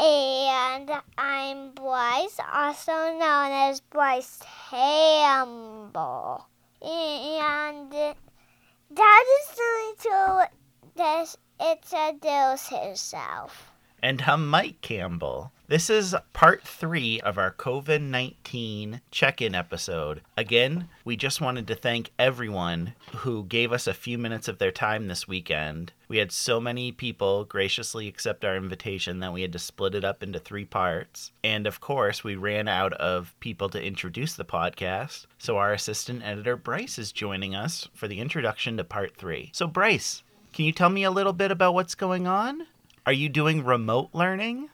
And I'm Bryce, also known as Bryce Campbell. And Dad is going to this introduce himself. And I'm Mike Campbell. This is part three of our COVID 19 check in episode. Again, we just wanted to thank everyone who gave us a few minutes of their time this weekend. We had so many people graciously accept our invitation that we had to split it up into three parts. And of course, we ran out of people to introduce the podcast. So our assistant editor, Bryce, is joining us for the introduction to part three. So, Bryce, can you tell me a little bit about what's going on? Are you doing remote learning?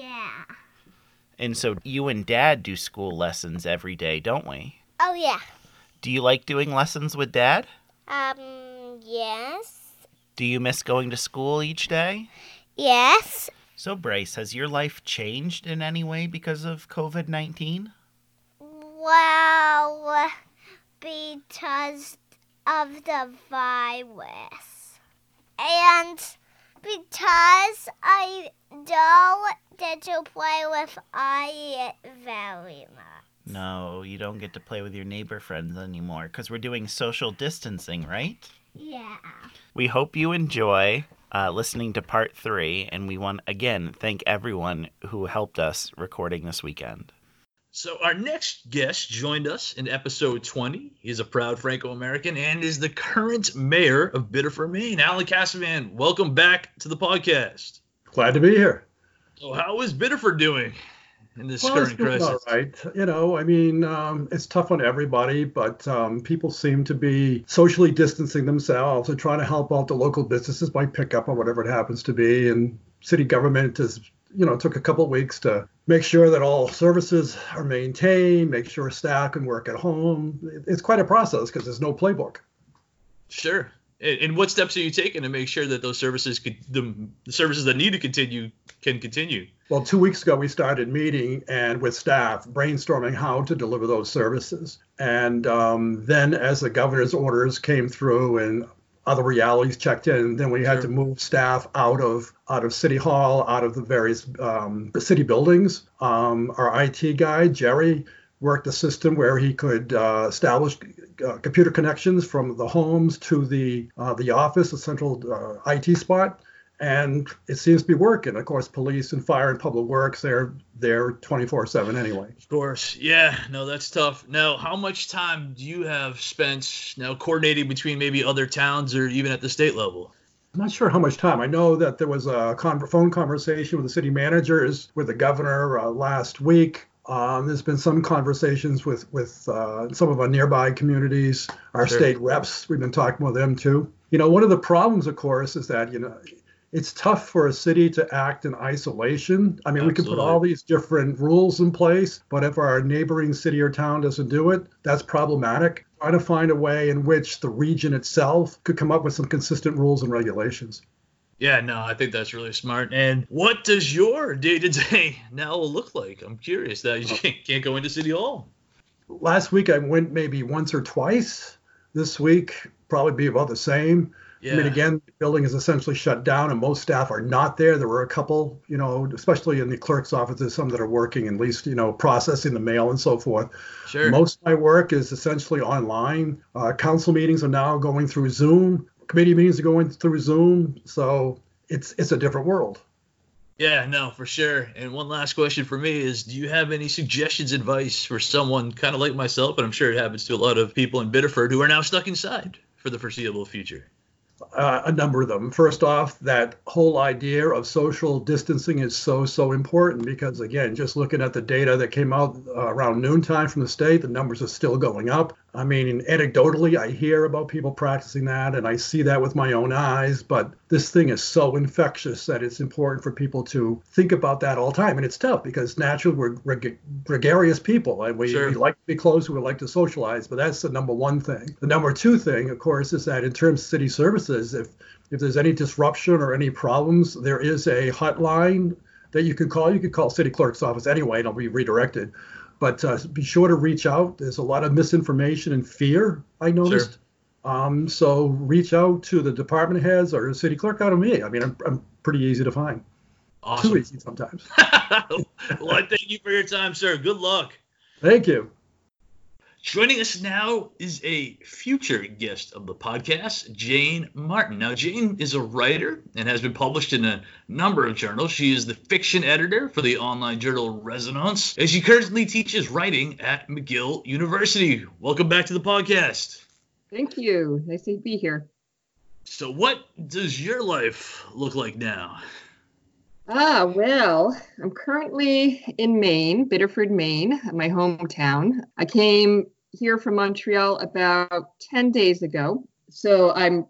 Yeah. And so you and dad do school lessons every day, don't we? Oh, yeah. Do you like doing lessons with dad? Um, yes. Do you miss going to school each day? Yes. So, Bryce, has your life changed in any way because of COVID 19? Well, because of the virus. And because I don't get to play with I very much. No, you don't get to play with your neighbor friends anymore because we're doing social distancing, right? Yeah. We hope you enjoy uh, listening to part three, and we want again thank everyone who helped us recording this weekend. So our next guest joined us in episode 20. He is a proud Franco-American and is the current mayor of Biddeford, Maine. Alan Casavant, welcome back to the podcast. Glad to be here. So how is Biddeford doing in this Well, current crisis? all right. You know, I mean, um, it's tough on everybody, but um, people seem to be socially distancing themselves and trying to help out the local businesses by pickup or whatever it happens to be. And city government has, you know, took a couple of weeks to make sure that all services are maintained, make sure staff can work at home. It's quite a process because there's no playbook. Sure. And, what steps are you taking to make sure that those services could the, the services that need to continue can continue? Well, two weeks ago, we started meeting and with staff brainstorming how to deliver those services. And um, then, as the governor's orders came through and other realities checked in, then we had Sure. to move staff out of out of City Hall, out of the various um, city buildings. Um, our IT guy Jerry worked a system where he could uh, establish uh, computer connections from the homes to the uh, the office, the central uh, IT spot and it seems to be working. Of course, police and fire and public works they're they're 24/7 anyway. Of course. Yeah, no, that's tough. Now, how much time do you have spent now coordinating between maybe other towns or even at the state level? I'm not sure how much time. I know that there was a con- phone conversation with the city managers with the governor uh, last week. Um, there's been some conversations with with uh, some of our nearby communities, our Sure. state reps. We've been talking with them too. You know, one of the problems, of course, is that you know it's tough for a city to act in isolation. I mean, we can put all these different rules in place, but if our neighboring city or town doesn't do it, that's problematic. Trying to find a way in which the region itself could come up with some consistent rules and regulations. Yeah, no, I think that's really smart. And what does your day to day now look like? I'm curious that you oh. can't, can't go into City Hall. Last week I went maybe once or twice. This week probably be about the same. Yeah. I mean, again, the building is essentially shut down, and most staff are not there. There were a couple, you know, especially in the clerk's offices, some that are working, at least, you know, processing the mail and so forth. sure. Most of my work is essentially online. Uh, council meetings are now going through Zoom. Committee meetings are going through Zoom. So it's it's a different world. Yeah, no, for sure. And one last question for me is do you have any suggestions, advice for someone kind of like myself, and I'm sure it happens to a lot of people in Biddeford who are now stuck inside for the foreseeable future? Uh, a number of them. First off, that whole idea of social distancing is so, so important because, again, just looking at the data that came out uh, around noontime from the state, the numbers are still going up. I mean, anecdotally, I hear about people practicing that and I see that with my own eyes, but this thing is so infectious that it's important for people to think about that all the time. And it's tough because naturally we're gre- gregarious people and we, Sure. we like to be close, we like to socialize, but that's the number one thing. The number two thing, of course, is that in terms of city services, if if there's any disruption or any problems, there is a hotline that you can call. You can call city clerk's office anyway, and it'll be redirected. But uh, be sure to reach out. There's a lot of misinformation and fear, I noticed. Um, so reach out to the department heads or the city clerk out of me. I mean, I'm, I'm pretty easy to find. Too easy sometimes. well, thank you for your time, sir. Good luck. Thank you. Joining us now is a future guest of the podcast, Jane Martin. Now, Jane is a writer and has been published in a number of journals. She is the fiction editor for the online journal Resonance, and she currently teaches writing at McGill University. Welcome back to the podcast. Thank you. Nice to be here. So, what does your life look like now? Ah, well, I'm currently in Maine, Biddeford, Maine, my hometown. I came here from Montreal about 10 days ago. So I'm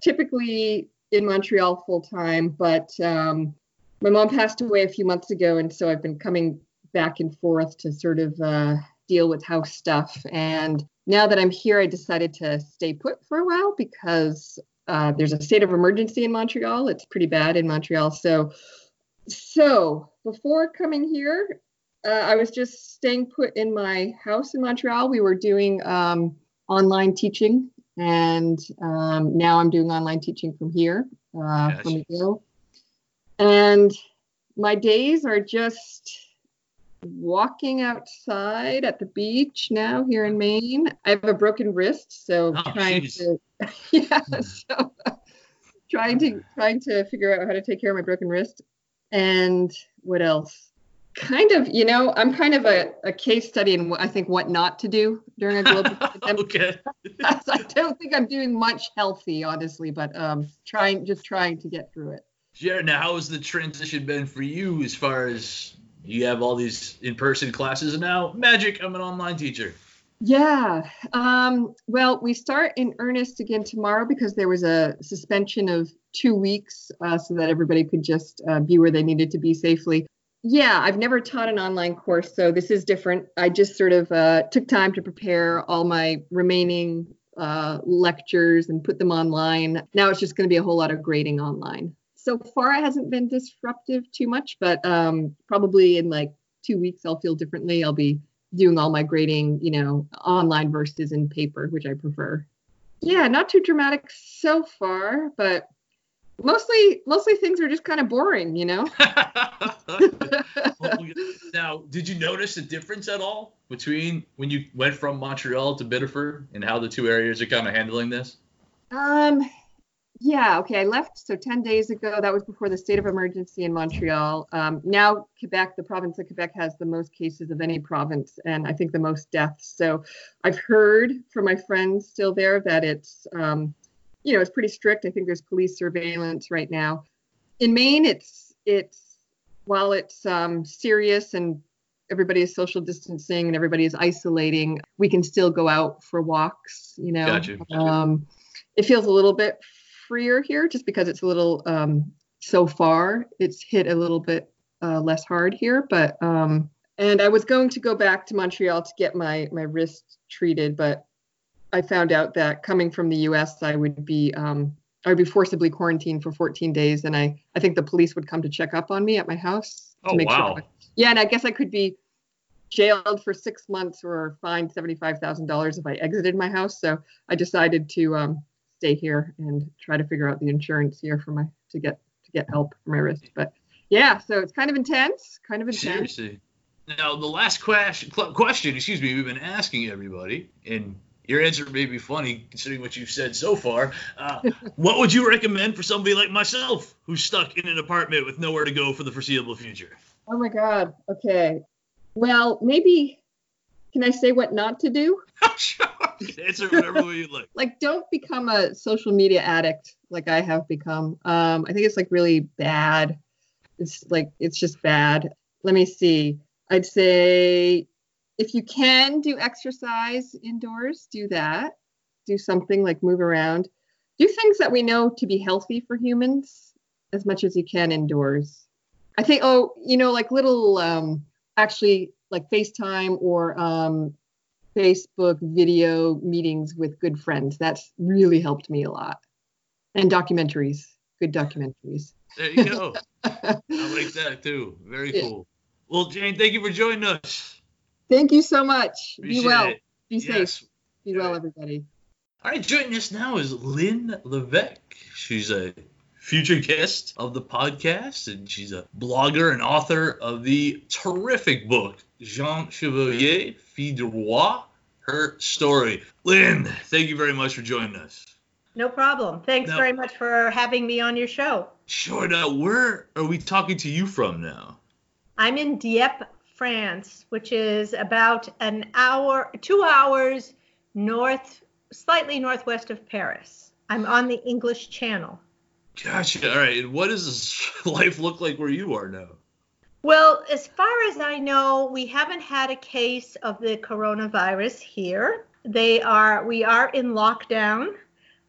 typically in Montreal full time, but um, my mom passed away a few months ago. And so I've been coming back and forth to sort of uh, deal with house stuff. And now that I'm here, I decided to stay put for a while because uh, there's a state of emergency in Montreal. It's pretty bad in Montreal. So, so before coming here, uh, I was just staying put in my house in Montreal. We were doing um, online teaching, and um, now I'm doing online teaching from here, uh, from. McGill. And my days are just walking outside at the beach now here in Maine. I have a broken wrist, so Oh, trying jeez. to yeah, so trying to trying to figure out how to take care of my broken wrist. And what else? Kind of, you know, I'm kind of a, a case study in what I think what not to do during a global pandemic. okay. I don't think I'm doing much healthy, honestly, but um, trying just trying to get through it. Jared, now how has the transition been for you as far as you have all these in-person classes and now magic, I'm an online teacher. Yeah. Um, well, we start in earnest again tomorrow because there was a suspension of two weeks uh, so that everybody could just uh, be where they needed to be safely. Yeah, I've never taught an online course, so this is different. I just sort of uh, took time to prepare all my remaining uh, lectures and put them online. Now it's just going to be a whole lot of grading online. So far, it hasn't been disruptive too much, but um, probably in like two weeks, I'll feel differently. I'll be doing all my grading, you know, online versus in paper, which I prefer. Yeah, not too dramatic so far, but mostly mostly things are just kind of boring, you know. Now, did you notice a difference at all between when you went from Montreal to Biddeford and how the two areas are kind of handling this? Um yeah, okay. I left so 10 days ago. That was before the state of emergency in Montreal. Um, now, Quebec, the province of Quebec, has the most cases of any province, and I think the most deaths. So, I've heard from my friends still there that it's, um, you know, it's pretty strict. I think there's police surveillance right now. In Maine, it's it's while it's um, serious and everybody is social distancing and everybody is isolating, we can still go out for walks. You know, Gotcha. um, it feels a little bit freer here just because it's a little um, so far it's hit a little bit uh, less hard here but um, and i was going to go back to montreal to get my my wrist treated but i found out that coming from the us i would be um, i would be forcibly quarantined for 14 days and i i think the police would come to check up on me at my house to Oh, make wow. sure yeah and i guess i could be jailed for six months or fined $75000 if i exited my house so i decided to um, stay here and try to figure out the insurance here for my to get to get help for my wrist. But yeah, so it's kind of intense, kind of intense. Seriously. Now, the last question, question, excuse me, we've been asking everybody, and your answer may be funny considering what you've said so far. Uh, what would you recommend for somebody like myself who's stuck in an apartment with nowhere to go for the foreseeable future? Oh my god. Okay. Well, maybe can I say what not to do? sure. Answer whatever way you'd like. Like don't become a social media addict like I have become. Um I think it's like really bad. It's like it's just bad. Let me see. I'd say if you can do exercise indoors, do that. Do something like move around. Do things that we know to be healthy for humans as much as you can indoors. I think, oh, you know, like little, um, actually, like FaceTime or um, Facebook video meetings with good friends. That's really helped me a lot. And documentaries, good documentaries. There you go. I like that too. Very Yeah. cool. Well, Jane, thank you for joining us. Thank you so much. Appreciate be well. it. Be Yes. safe. Be well, everybody. All right, joining us now is Lynn Levesque. She's a future guest of the podcast, and she's a blogger and author of the terrific book, Jeanne Chevalier, Fille de Roi, Her Story. Lynn, thank you very much for joining us. No problem. Thanks No. very much for having me on your show. Sure, now, where are we talking to you from now? I'm in Dieppe, France, which is about an hour, two hours north, slightly northwest of Paris. I'm on the English Channel. Gotcha. All right, and what does life look like where you are now? Well, as far as I know, we haven't had a case of the coronavirus here. They are, we are in lockdown,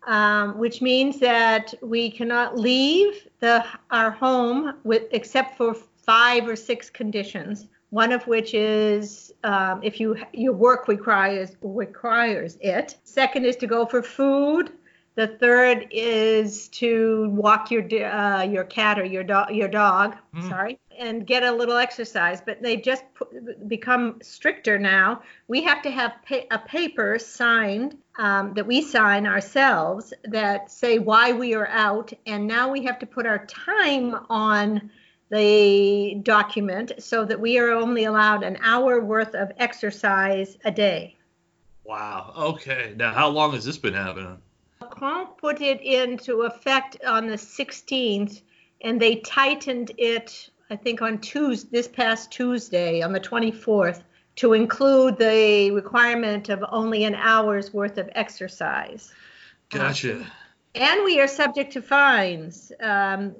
um, which means that we cannot leave the our home with except for five or six conditions. One of which is um, if you your work requires requires it. Second is to go for food. The third is to walk your uh, your cat or your dog your dog. Hmm. Sorry, and get a little exercise. But they just pu- become stricter now. We have to have pa- a paper signed um, that we sign ourselves that say why we are out, and now we have to put our time on the document so that we are only allowed an hour worth of exercise a day. Wow. Okay. Now, how long has this been happening? Macron put it into effect on the 16th, and they tightened it, I think, on Tuesday, this past Tuesday, on the 24th, to include the requirement of only an hour's worth of exercise. Gotcha. And we are subject to fines. Um,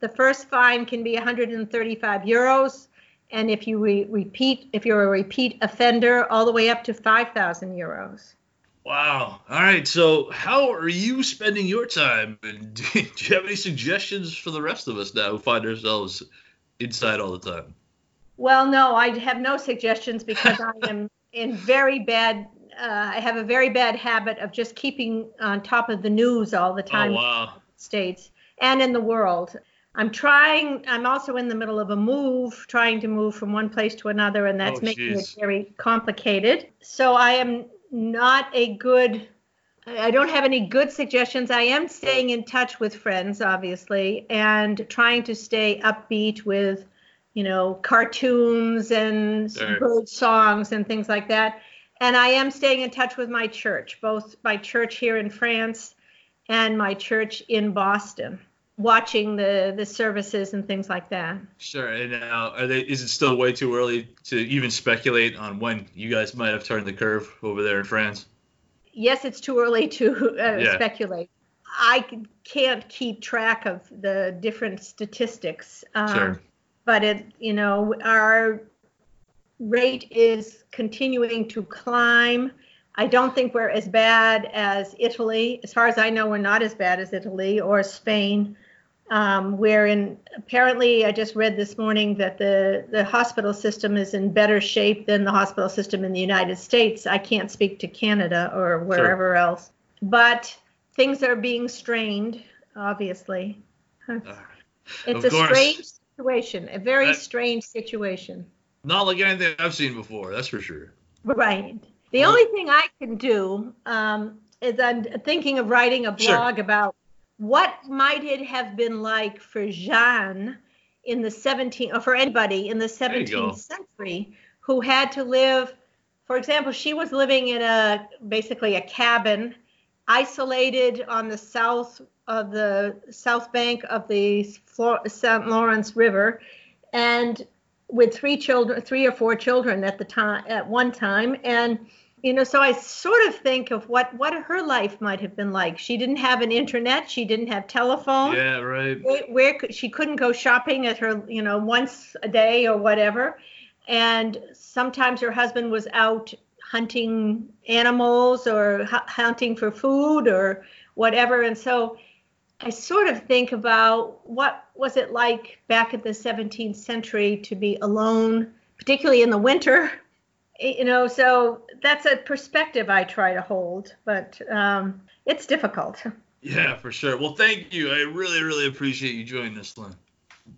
the first fine can be 135 euros, and if you re- repeat, if you're a repeat offender, all the way up to 5,000 euros. Wow. All right. So, how are you spending your time? And do you have any suggestions for the rest of us now who find ourselves inside all the time? Well, no, I have no suggestions because I am in very bad. Uh, I have a very bad habit of just keeping on top of the news all the time. Oh, wow. States and in the world. I'm trying. I'm also in the middle of a move, trying to move from one place to another, and that's Oh, making it very complicated. So I am not a good. I don't have any good suggestions. I am staying in touch with friends, obviously, and trying to stay upbeat with, you know, cartoons and Sure. bird songs and things like that. And I am staying in touch with my church, both my church here in France and my church in Boston, watching the the services and things like that. Sure. And now, are they? Is it still way too early to even speculate on when you guys might have turned the curve over there in France? Yes, it's too early to uh, Yeah. speculate. I can't keep track of the different statistics, um, Sure. but it, you know, our rate is continuing to climb. I don't think we're as bad as Italy. As far as I know, we're not as bad as Italy or Spain. Um, we're in apparently I just read this morning that the the hospital system is in better shape than the hospital system in the United States. I can't speak to Canada or wherever else, but things are being strained. Obviously, it's a course. strange situation, a very That- strange situation. Not like anything I've seen before. That's for sure. Right. The Well- only thing I can do um, is I'm thinking of writing a Sure. blog about what might it have been like for Jeanne in the 17th, or for anybody in the There you go. 17th century who had to live. For example, she was living in a basically a cabin, isolated on the south of the south bank of the St. Lawrence River, and with three children, three or four children at the time, at one time, and you know, so I sort of think of what what her life might have been like. She didn't have an internet, she didn't have telephone. Yeah. Right. Where, where could she couldn't go shopping at her, you know, once a day or whatever. and sometimes her husband was out hunting animals or hunting for food or whatever. And so I sort of think about what was it like back in the 17th century to be alone, particularly in the winter. You know, so that's a perspective I try to hold, but um, it's difficult. Yeah, for sure. Well, thank you. I really, really appreciate you joining us, Lynn.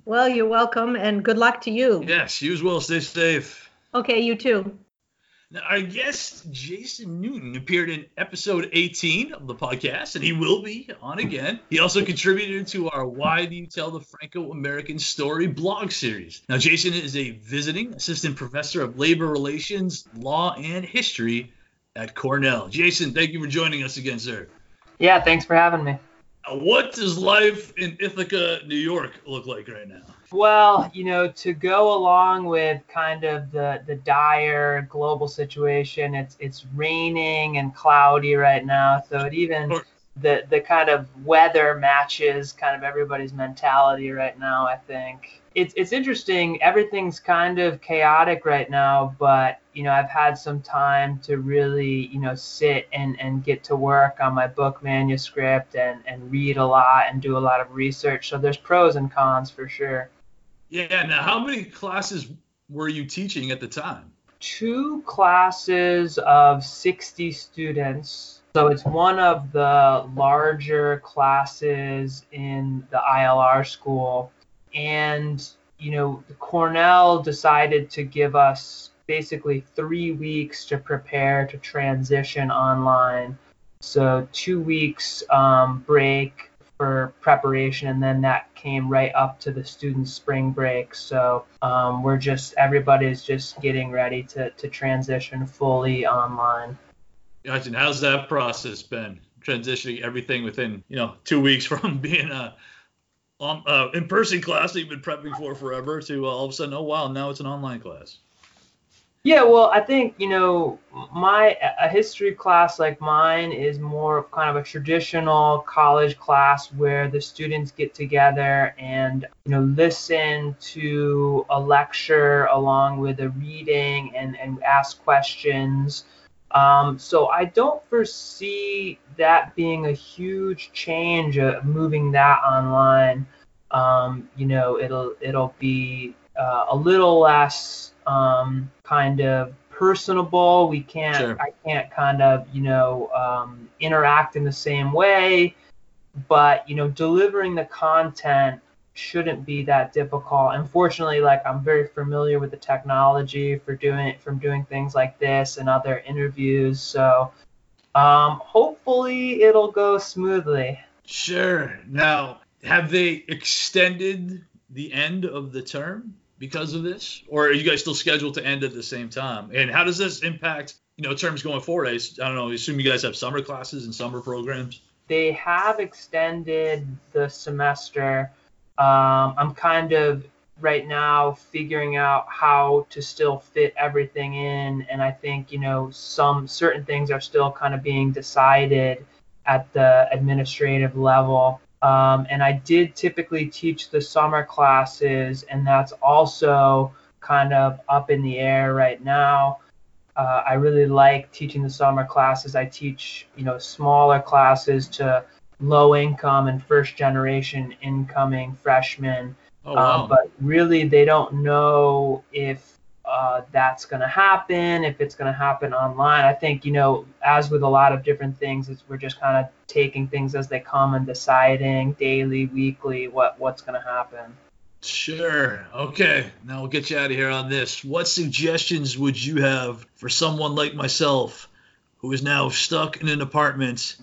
Well, you're welcome, and good luck to you. Yes, you as well. Stay safe. Okay, you too. Now, our guest, Jason Newton, appeared in episode 18 of the podcast, and he will be on again. He also contributed to our Why Do You Tell the Franco American Story blog series. Now, Jason is a visiting assistant professor of labor relations, law, and history at Cornell. Jason, thank you for joining us again, sir. Yeah, thanks for having me. What does life in Ithaca, New York look like right now? Well, you know, to go along with kind of the, the dire global situation, it's it's raining and cloudy right now, so it even the the kind of weather matches kind of everybody's mentality right now. I think it's it's interesting. Everything's kind of chaotic right now, but you know I've had some time to really you know sit and and get to work on my book manuscript and and read a lot and do a lot of research. So there's pros and cons for sure. Yeah. Now, how many classes were you teaching at the time? Two classes of 60 students. So it's one of the larger classes in the ILR school. And, you know, Cornell decided to give us basically three weeks to prepare to transition online. So two weeks um, break for preparation, and then that came right up to the students' spring break. So um, we're just everybody's just getting ready to to transition fully online. Gotcha. And how's that process been? Transitioning everything within you know two weeks from being a um, uh, in-person class that you've been prepping for forever to uh, all of a sudden, oh wow, now it's an online class. Yeah, well, I think you know my a history class like mine is more of kind of a traditional college class where the students get together and you know listen to a lecture along with a reading and and ask questions. Um, so I don't foresee that being a huge change of moving that online. Um, you know, it'll it'll be uh, a little less um, kind of personable. We can't, sure. I can't kind of, you know, um, interact in the same way. But, you know, delivering the content shouldn't be that difficult. Unfortunately, like I'm very familiar with the technology for doing it, from doing things like this and other interviews. So um, hopefully it'll go smoothly. Sure. Now, have they extended the end of the term? Because of this, or are you guys still scheduled to end at the same time? And how does this impact, you know, terms going forward? I, I don't know. I assume you guys have summer classes and summer programs. They have extended the semester. Um, I'm kind of right now figuring out how to still fit everything in, and I think you know some certain things are still kind of being decided at the administrative level. Um, and I did typically teach the summer classes, and that's also kind of up in the air right now. Uh, I really like teaching the summer classes. I teach, you know, smaller classes to low income and first generation incoming freshmen. Oh, wow. um, but really, they don't know if uh, that's going to happen, if it's going to happen online. I think, you know, as with a lot of different things, we're just kind of taking things as they come and deciding daily, weekly, what, what's going to happen. Sure. Okay. Now we'll get you out of here on this. What suggestions would you have for someone like myself who is now stuck in an apartment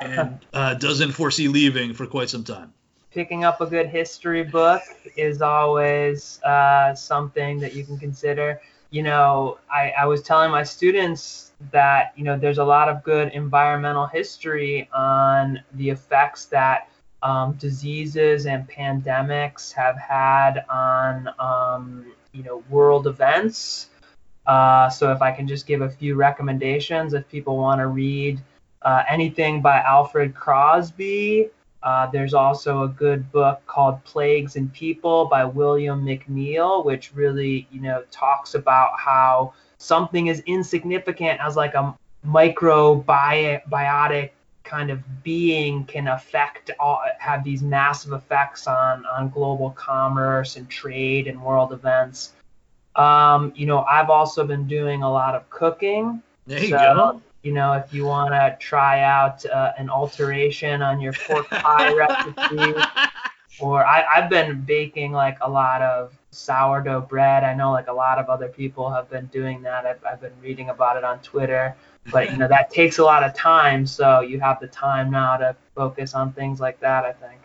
and uh, doesn't foresee leaving for quite some time? Picking up a good history book is always uh, something that you can consider. You know, I, I was telling my students that, you know, there's a lot of good environmental history on the effects that um, diseases and pandemics have had on, um, you know, world events. Uh, so if I can just give a few recommendations, if people want to read uh, anything by Alfred Crosby, Uh, there's also a good book called Plagues and People by William McNeill, which really, you know, talks about how something as insignificant as like a microbiotic kind of being can affect all, have these massive effects on on global commerce and trade and world events. Um, you know, I've also been doing a lot of cooking. There you so, go. You know, if you want to try out uh, an alteration on your pork pie recipe, or I, I've been baking like a lot of sourdough bread. I know like a lot of other people have been doing that. I've, I've been reading about it on Twitter. But you know that takes a lot of time, so you have the time now to focus on things like that. I think.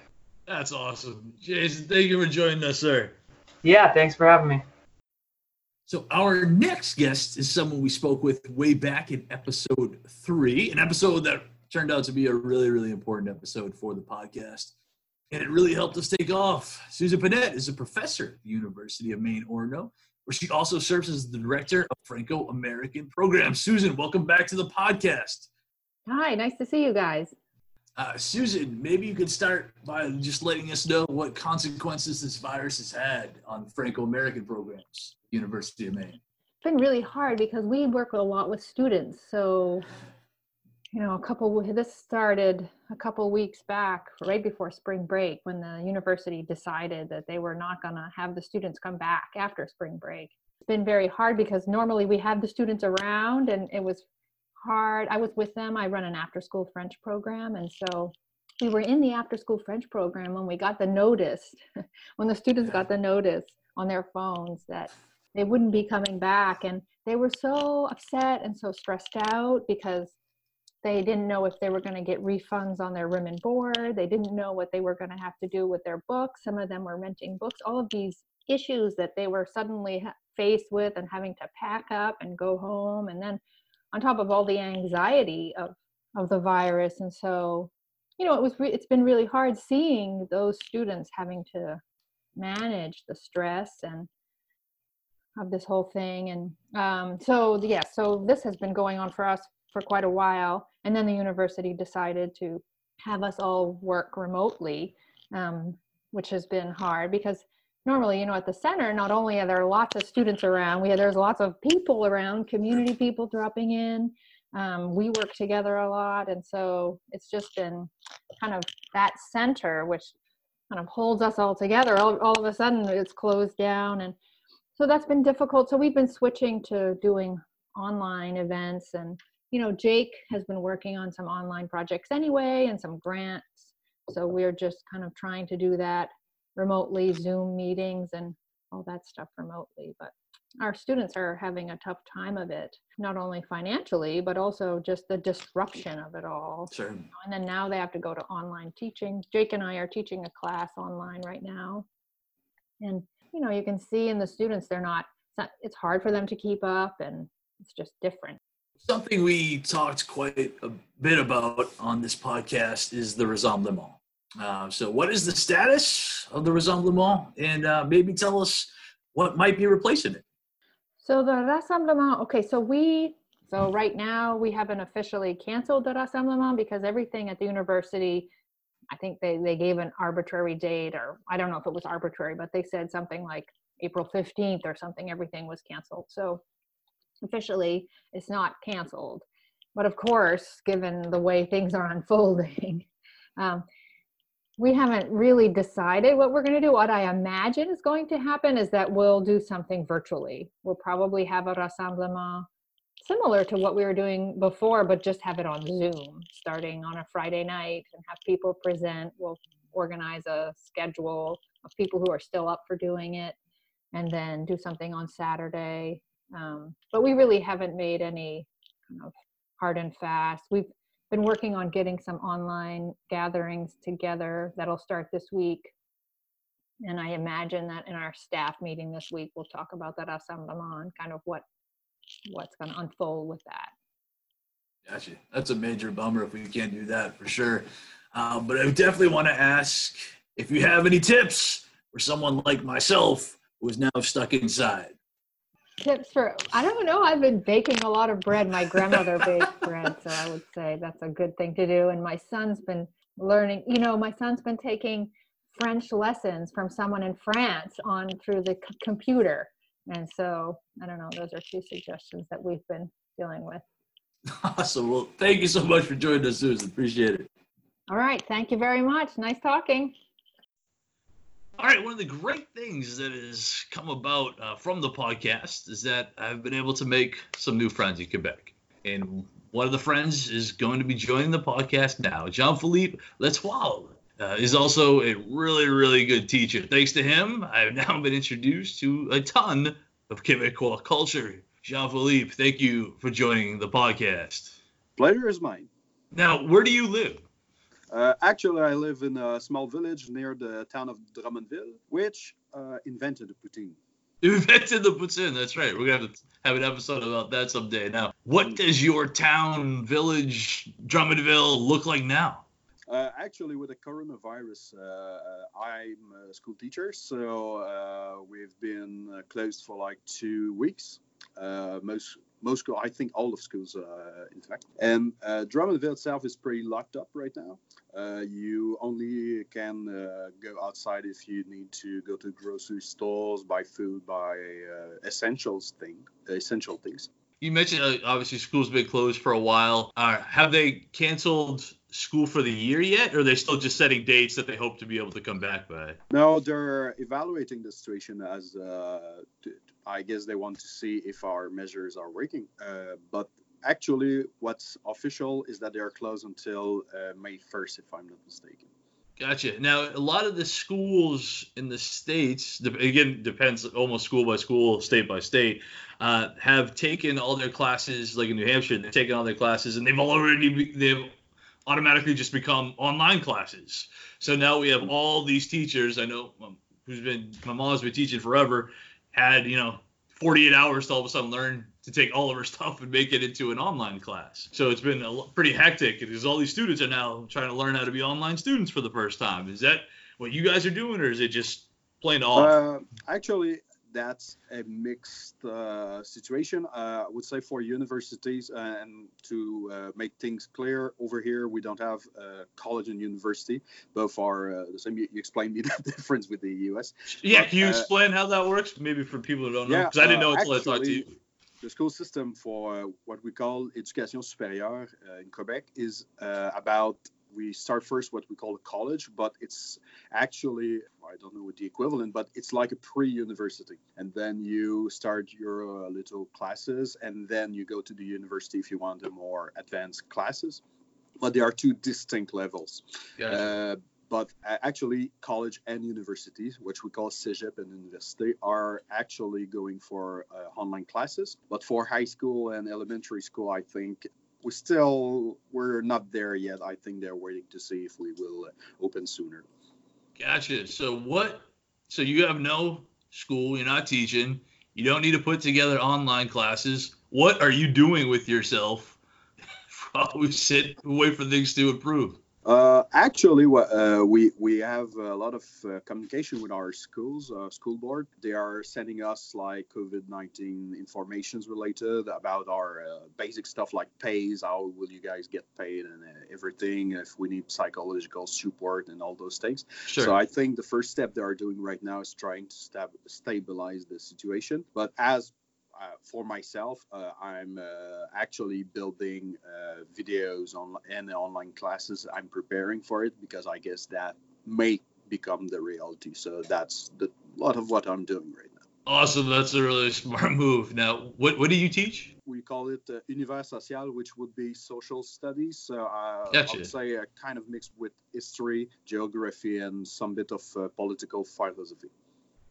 That's awesome, Jason. Thank you for joining us, sir. Yeah, thanks for having me. So our next guest is someone we spoke with way back in episode three, an episode that turned out to be a really, really important episode for the podcast. And it really helped us take off. Susan Pinette is a professor at the University of Maine, Orono, where she also serves as the director of Franco-American programs. Susan, welcome back to the podcast. Hi, nice to see you guys. Uh, Susan, maybe you could start by just letting us know what consequences this virus has had on Franco-American programs, University of Maine. It's been really hard because we work a lot with students. So, you know, a couple this started a couple weeks back, right before spring break, when the university decided that they were not going to have the students come back after spring break. It's been very hard because normally we have the students around, and it was hard. I was with them. I run an after school French program. And so we were in the after school French program when we got the notice, when the students got the notice on their phones that they wouldn't be coming back. And they were so upset and so stressed out because they didn't know if they were going to get refunds on their room and board. They didn't know what they were going to have to do with their books. Some of them were renting books. All of these issues that they were suddenly faced with and having to pack up and go home. And then on top of all the anxiety of of the virus and so you know it was re- it's been really hard seeing those students having to manage the stress and of this whole thing and um, so yeah so this has been going on for us for quite a while and then the university decided to have us all work remotely um, which has been hard because normally, you know, at the center, not only are there lots of students around, we there's lots of people around, community people dropping in. Um, we work together a lot, and so it's just been kind of that center, which kind of holds us all together. All, all of a sudden, it's closed down, and so that's been difficult. So we've been switching to doing online events, and you know, Jake has been working on some online projects anyway, and some grants. So we're just kind of trying to do that remotely zoom meetings and all that stuff remotely but our students are having a tough time of it not only financially but also just the disruption of it all Sure. and then now they have to go to online teaching jake and i are teaching a class online right now and you know you can see in the students they're not it's, not, it's hard for them to keep up and it's just different Something we talked quite a bit about on this podcast is the Rassemblement. Uh, so, what is the status of the Rassemblement? And uh, maybe tell us what might be replacing it. So the Rassemblement, okay, so we, so right now we haven't officially canceled the Rassemblement because everything at the university, I think they, they gave an arbitrary date or I don't know if it was arbitrary, but they said something like April 15th or something, everything was canceled. So officially it's not canceled. But of course, given the way things are unfolding, um, we haven't really decided what we're going to do. What I imagine is going to happen is that we'll do something virtually. We'll probably have a rassemblement similar to what we were doing before, but just have it on Zoom, starting on a Friday night and have people present. We'll organize a schedule of people who are still up for doing it and then do something on Saturday. Um, but we really haven't made any kind of hard and fast. We've been working on getting some online gatherings together that'll start this week. And I imagine that in our staff meeting this week, we'll talk about that rassemblement, kind of what what's going to unfold with that. Gotcha. That's a major bummer if we can't do that for sure. Uh, but I definitely want to ask if you have any tips for someone like myself who is now stuck inside. Tips for I don't know. I've been baking a lot of bread. My grandmother baked bread, so I would say that's a good thing to do. And my son's been learning. You know, my son's been taking French lessons from someone in France on through the c- computer. And so, I don't know, those are two suggestions that we've been dealing with. Awesome. Well, thank you so much for joining us, Susan. Appreciate it. All right. Thank you very much. Nice talking. All right, one of the great things that has come about uh, from the podcast is that I've been able to make some new friends in Quebec. And one of the friends is going to be joining the podcast now. Jean Philippe Let's Letoile uh, is also a really, really good teacher. Thanks to him, I've now been introduced to a ton of Quebecois culture. Jean Philippe, thank you for joining the podcast. Pleasure is mine. Now, where do you live? Uh, actually, I live in a small village near the town of Drummondville, which uh, invented the poutine. Invented the poutine. That's right. We're gonna have to have an episode about that someday. Now, what does your town, village, Drummondville look like now? Uh, actually, with the coronavirus, uh, I'm a school teacher, so uh, we've been uh, closed for like two weeks. Uh, most most school, I think all of schools, uh, in fact. And uh, Drummondville itself is pretty locked up right now. Uh, you only can uh, go outside if you need to go to grocery stores, buy food, buy uh, essentials thing, essential things. You mentioned uh, obviously school's been closed for a while. Uh, have they canceled school for the year yet, or are they still just setting dates that they hope to be able to come back by? No, they're evaluating the situation as uh, I guess they want to see if our measures are working. Uh, but actually, what's official is that they are closed until uh, May 1st, if I'm not mistaken. Gotcha. Now, a lot of the schools in the states, again, depends almost school by school, state by state, uh, have taken all their classes, like in New Hampshire, they've taken all their classes, and they've already they've automatically just become online classes. So now we have all these teachers. I know um, who's been my mom's been teaching forever, had you know 48 hours to all of a sudden learn to take all of her stuff and make it into an online class. So it's been a pretty hectic because all these students are now trying to learn how to be online students for the first time. Is that what you guys are doing, or is it just plain off? Uh, actually, that's a mixed uh, situation. Uh, I would say for universities, uh, and to uh, make things clear, over here we don't have uh, college and university. Both are uh, the same. You, you explained me the difference with the US. yeah, but, can you explain how that works? Maybe for people who don't know, Yeah, because I didn't know until I talked to you. The school system for what we call education supérieure uh, in Quebec is uh, about we start first what we call a college, but it's actually I don't know what the equivalent, but it's like a pre-university, and then you start your uh, little classes, and then you go to the university if you want the more advanced classes. But there are two distinct levels. Uh, but actually, college and universities, which we call CEGEP and university, are actually going for uh, online classes. But for high school and elementary school, I think we still we're not there yet. I think they're waiting to see if we will uh, open sooner. Gotcha. So what? So you have no school. You're not teaching. You don't need to put together online classes. What are you doing with yourself we sit wait for things to improve? Uh, actually, uh, we we have a lot of uh, communication with our schools, uh, school board. They are sending us like COVID nineteen informations related about our uh, basic stuff like pays, how will you guys get paid, and uh, everything. If we need psychological support and all those things. Sure. So I think the first step they are doing right now is trying to stab- stabilize the situation. But as for myself, uh, I'm uh, actually building uh, videos on and online classes. I'm preparing for it because I guess that may become the reality. So that's the lot of what I'm doing right now. awesome. That's a really smart move. Now, what what do you teach? We call it uh, univers social, which would be social studies. So uh, I Gotcha. would say uh, kind of mixed with history, geography, and some bit of uh, political philosophy.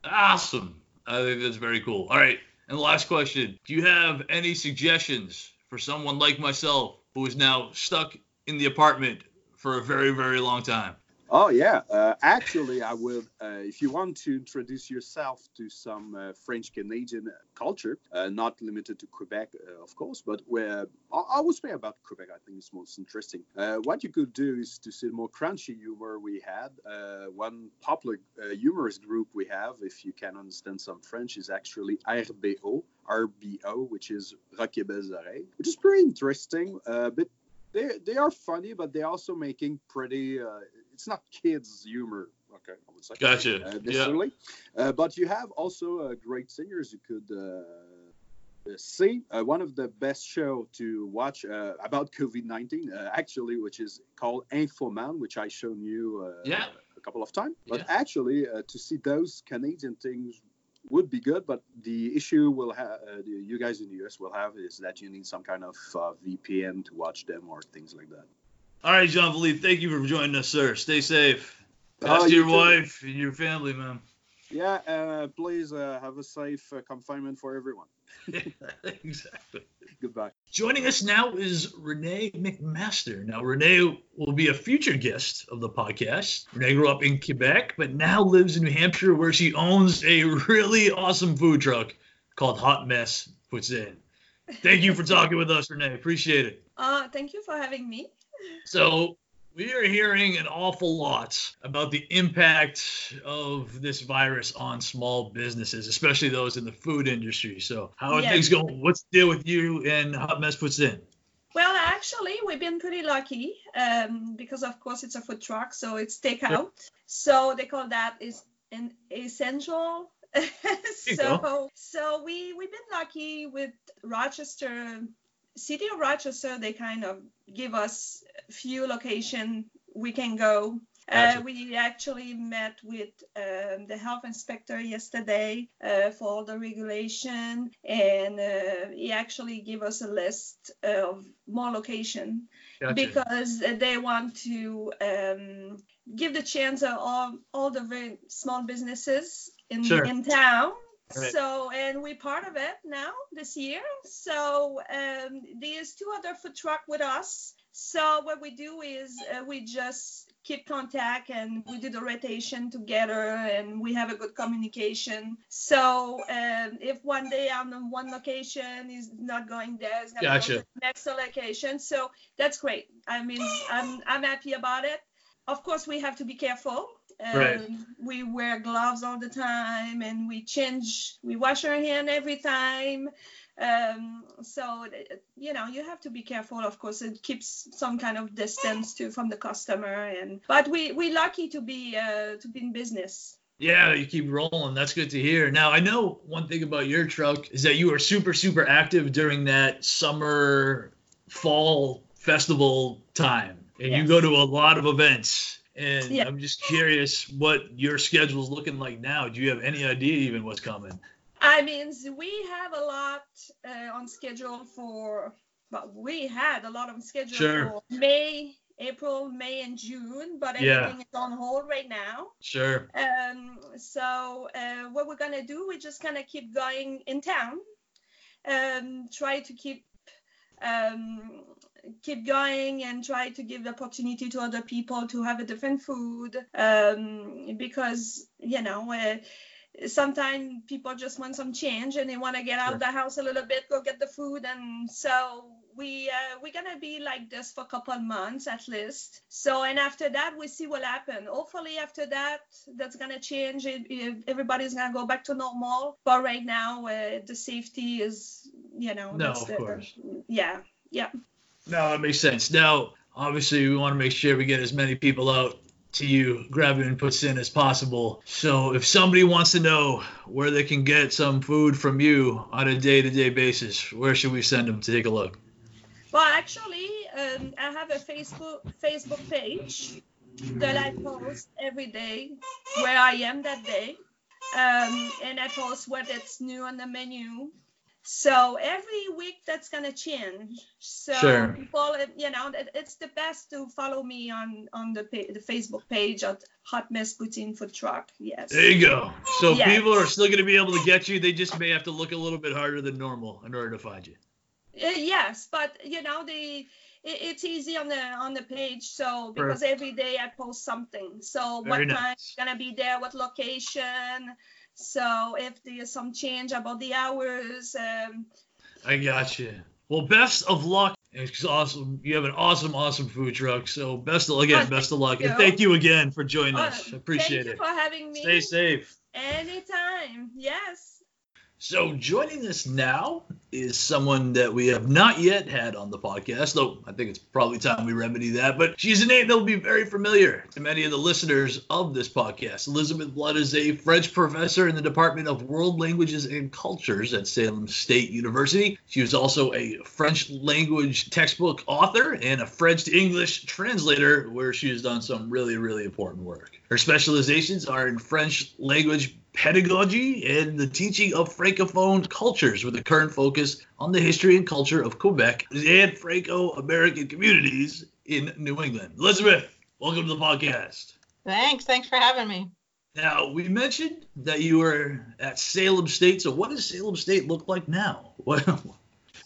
Awesome. I think that's very cool. All right. And last question: Do you have any suggestions for someone like myself who is now stuck in the apartment for a very very long time? Oh yeah, uh, actually, I would. Uh, if you want to introduce yourself to some uh, French Canadian culture, uh, not limited to Quebec, uh, of course, but where I, I would say about Quebec, I think it's most interesting. Uh, what you could do is to see the more crunchy humor we had. One popular humorous group we have, if you can understand some French, is actually RBO, RBO, which is Rock et Belles Oreilles, which is pretty interesting. A they they are funny, but they're also making pretty. It's not kids humor. Okay, I would say. Gotcha. Uh, Yeah. Uh, but you have also uh, great singers you could uh, see. Uh, one of the best show to watch uh, about COVID-19, uh, actually, which is called Infoman, which I shown you uh, Yeah. a couple of times. But Yeah. actually, uh, to see those Canadian things would be good. But the issue will have, uh, you guys in the US will have, is that you need some kind of uh, VPN to watch them or things like that. All right, Jean Philippe, thank you for joining us, sir. Stay safe. Oh, Pass to you your too. wife and your family, man. Yeah, uh, please uh, have a safe uh, confinement for everyone. exactly. Goodbye. Joining us now is Renee McMaster. Now, Renee will be a future guest of the podcast. Renee grew up in Quebec, but now lives in New Hampshire, where she owns a really awesome food truck called Hot Mess Poutine. Thank you for talking with us, Renee. Appreciate it. Uh, thank you for having me. So, we are hearing an awful lot about the impact of this virus on small businesses, especially those in the food industry. So, how are Yes. things going? What's the deal with you and Hot Mess Poutine? Well, actually, we've been pretty lucky um, because, of course, it's a food truck, so it's takeout. So they call that is an essential. so, so we we've been lucky with Rochester, city of Rochester. They kind of give us few location we can go. Gotcha. Uh, we actually met with um, the health inspector yesterday uh, for all the regulation, and uh, he actually gave us a list of more location Gotcha. because they want to um, give the chance of all, all the very small businesses in, Sure. in town. Right. So, and we're part of it now this year. So, um, there's two other food truck with us. So, what we do is uh, we just keep contact and we do the rotation together and we have a good communication. So, um, if one day I'm on one location, is not going there, it's gonna Gotcha. go to the next location. So, that's great. I mean, I'm, I'm happy about it. Of course, we have to be careful. Right. Um, we wear gloves all the time and we change, we wash our hand every time. Um, so, you know, you have to be careful. Of course, it keeps some kind of distance to from the customer. And but we we lucky to be uh, to be in business. Yeah, you keep rolling. That's good to hear. Now, I know one thing about your truck is that you are super, super active during that summer, fall festival time, and you go to a lot of events. And Yeah. I'm just curious what your schedule's looking like now. Do you have any idea even what's coming? I mean, we have a lot uh, on schedule for, but we had a lot on schedule Sure. for May, April, May, and June, but Yeah. everything is on hold right now. Sure. Um, so uh, what we're gonna do, we're just gonna keep going in town, um, try to keep um, keep going and try to give the opportunity to other people to have a different food um, because you know. Uh, Sometimes people just want some change and they want to get out Sure. of the house a little bit, go get the food, and so we uh, we're gonna be like this for a couple of months at least. So and after that we see what happens. Hopefully after that that's gonna change. It, everybody's gonna go back to normal. But right now uh, the safety is you know No, of the, course. yeah yeah No, that makes sense. Now, obviously, we want to make sure we get as many people out to you grabbing and poutine as possible. So, if somebody wants to know where they can get some food from you on a day-to-day basis, where should we send them to take a look? Well, actually, um, I have a Facebook Facebook page that I post every day where I am that day, um, and I post what is new on the menu. So every week that's gonna change. So Sure. people, you know, it- it's the best to follow me on on the pa- the Facebook page at Hot Mess Poutine Food Truck. Yes. There you go. So, Yes. people are still going to be able to get you. They just may have to look a little bit harder than normal in order to find you. Uh, yes, but you know the it, it's easy on the on the page. So because every day I post something. So Very what time nice. it's gonna be there, what location. So if there's some change about the hours, um, I got you. Well, best of luck. It's awesome. You have an awesome, awesome food truck. So, best of again, best of luck, thank and you. thank you again for joining uh, us. I appreciate thank you it. for having me. Stay safe. Anytime. Yes. So joining us now is someone that we have not yet had on the podcast, though I think it's probably time we remedy that. But she's a name that will be very familiar to many of the listeners of this podcast. Elizabeth Blood is a French professor in the Department of World Languages and Cultures at Salem State University. She was also a French language textbook author and a French to English translator, where she has done some really, really important work. Her specializations are in French language pedagogy and the teaching of francophone cultures with a current focus on the history and culture of Quebec and Franco-American communities in New England. Elizabeth, welcome to the podcast. Thanks. Thanks for having me. Now, we mentioned that you were at Salem State. So what does Salem State look like now? What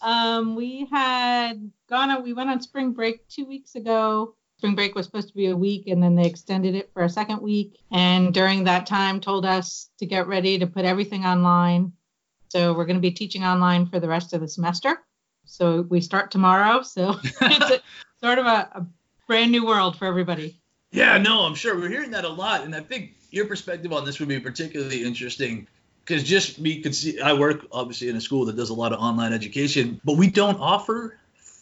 Um, we had gone on, we went on spring break two weeks ago. Spring break was supposed to be a week and then they extended it for a second week. And during that time told us to get ready to put everything online. So we're going to be teaching online for the rest of the semester. So we start tomorrow. So it's a, sort of a, a brand new world for everybody. Yeah, no, I'm sure we're hearing that a lot, and I think your perspective on this would be particularly interesting because just me, could see, I work obviously in a school that does a lot of online education, but we don't offer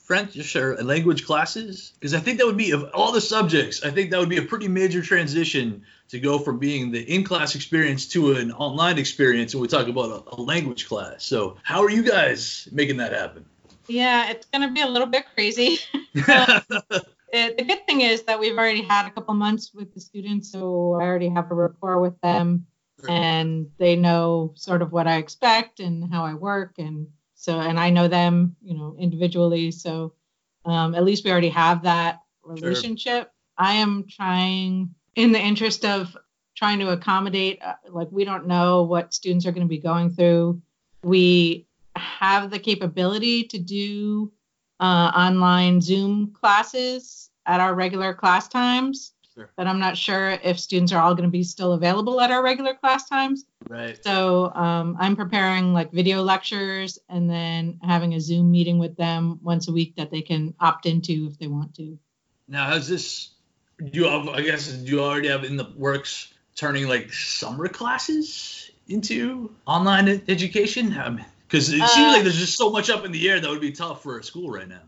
French or language classes because I think that would be of all the subjects, I think that would be a pretty major transition to go from being the in-class experience to an online experience and we talk about a, a language class. So, how are you guys making that happen? Yeah, it's going to be a little bit crazy. it, uh, the good thing is that we've already had a couple months with the students, so I already have a rapport with them, and they know sort of what I expect and how I work, and so and I know them, you know, individually. So um, at least we already have that relationship. I am trying, in the interest of trying to accommodate, uh, like we don't know what students are going to be going through. We have the capability to do uh, online Zoom classes at our regular class times. Sure. But I'm not sure if students are all going to be still available at our regular class times. Right. So um, I'm preparing like video lectures and then having a Zoom meeting with them once a week that they can opt into if they want to. Now, has this? Do you have, I guess do you already have in the works turning like summer classes into online education? Because it seems Uh, like there's just so much up in the air that would be tough for a school right now.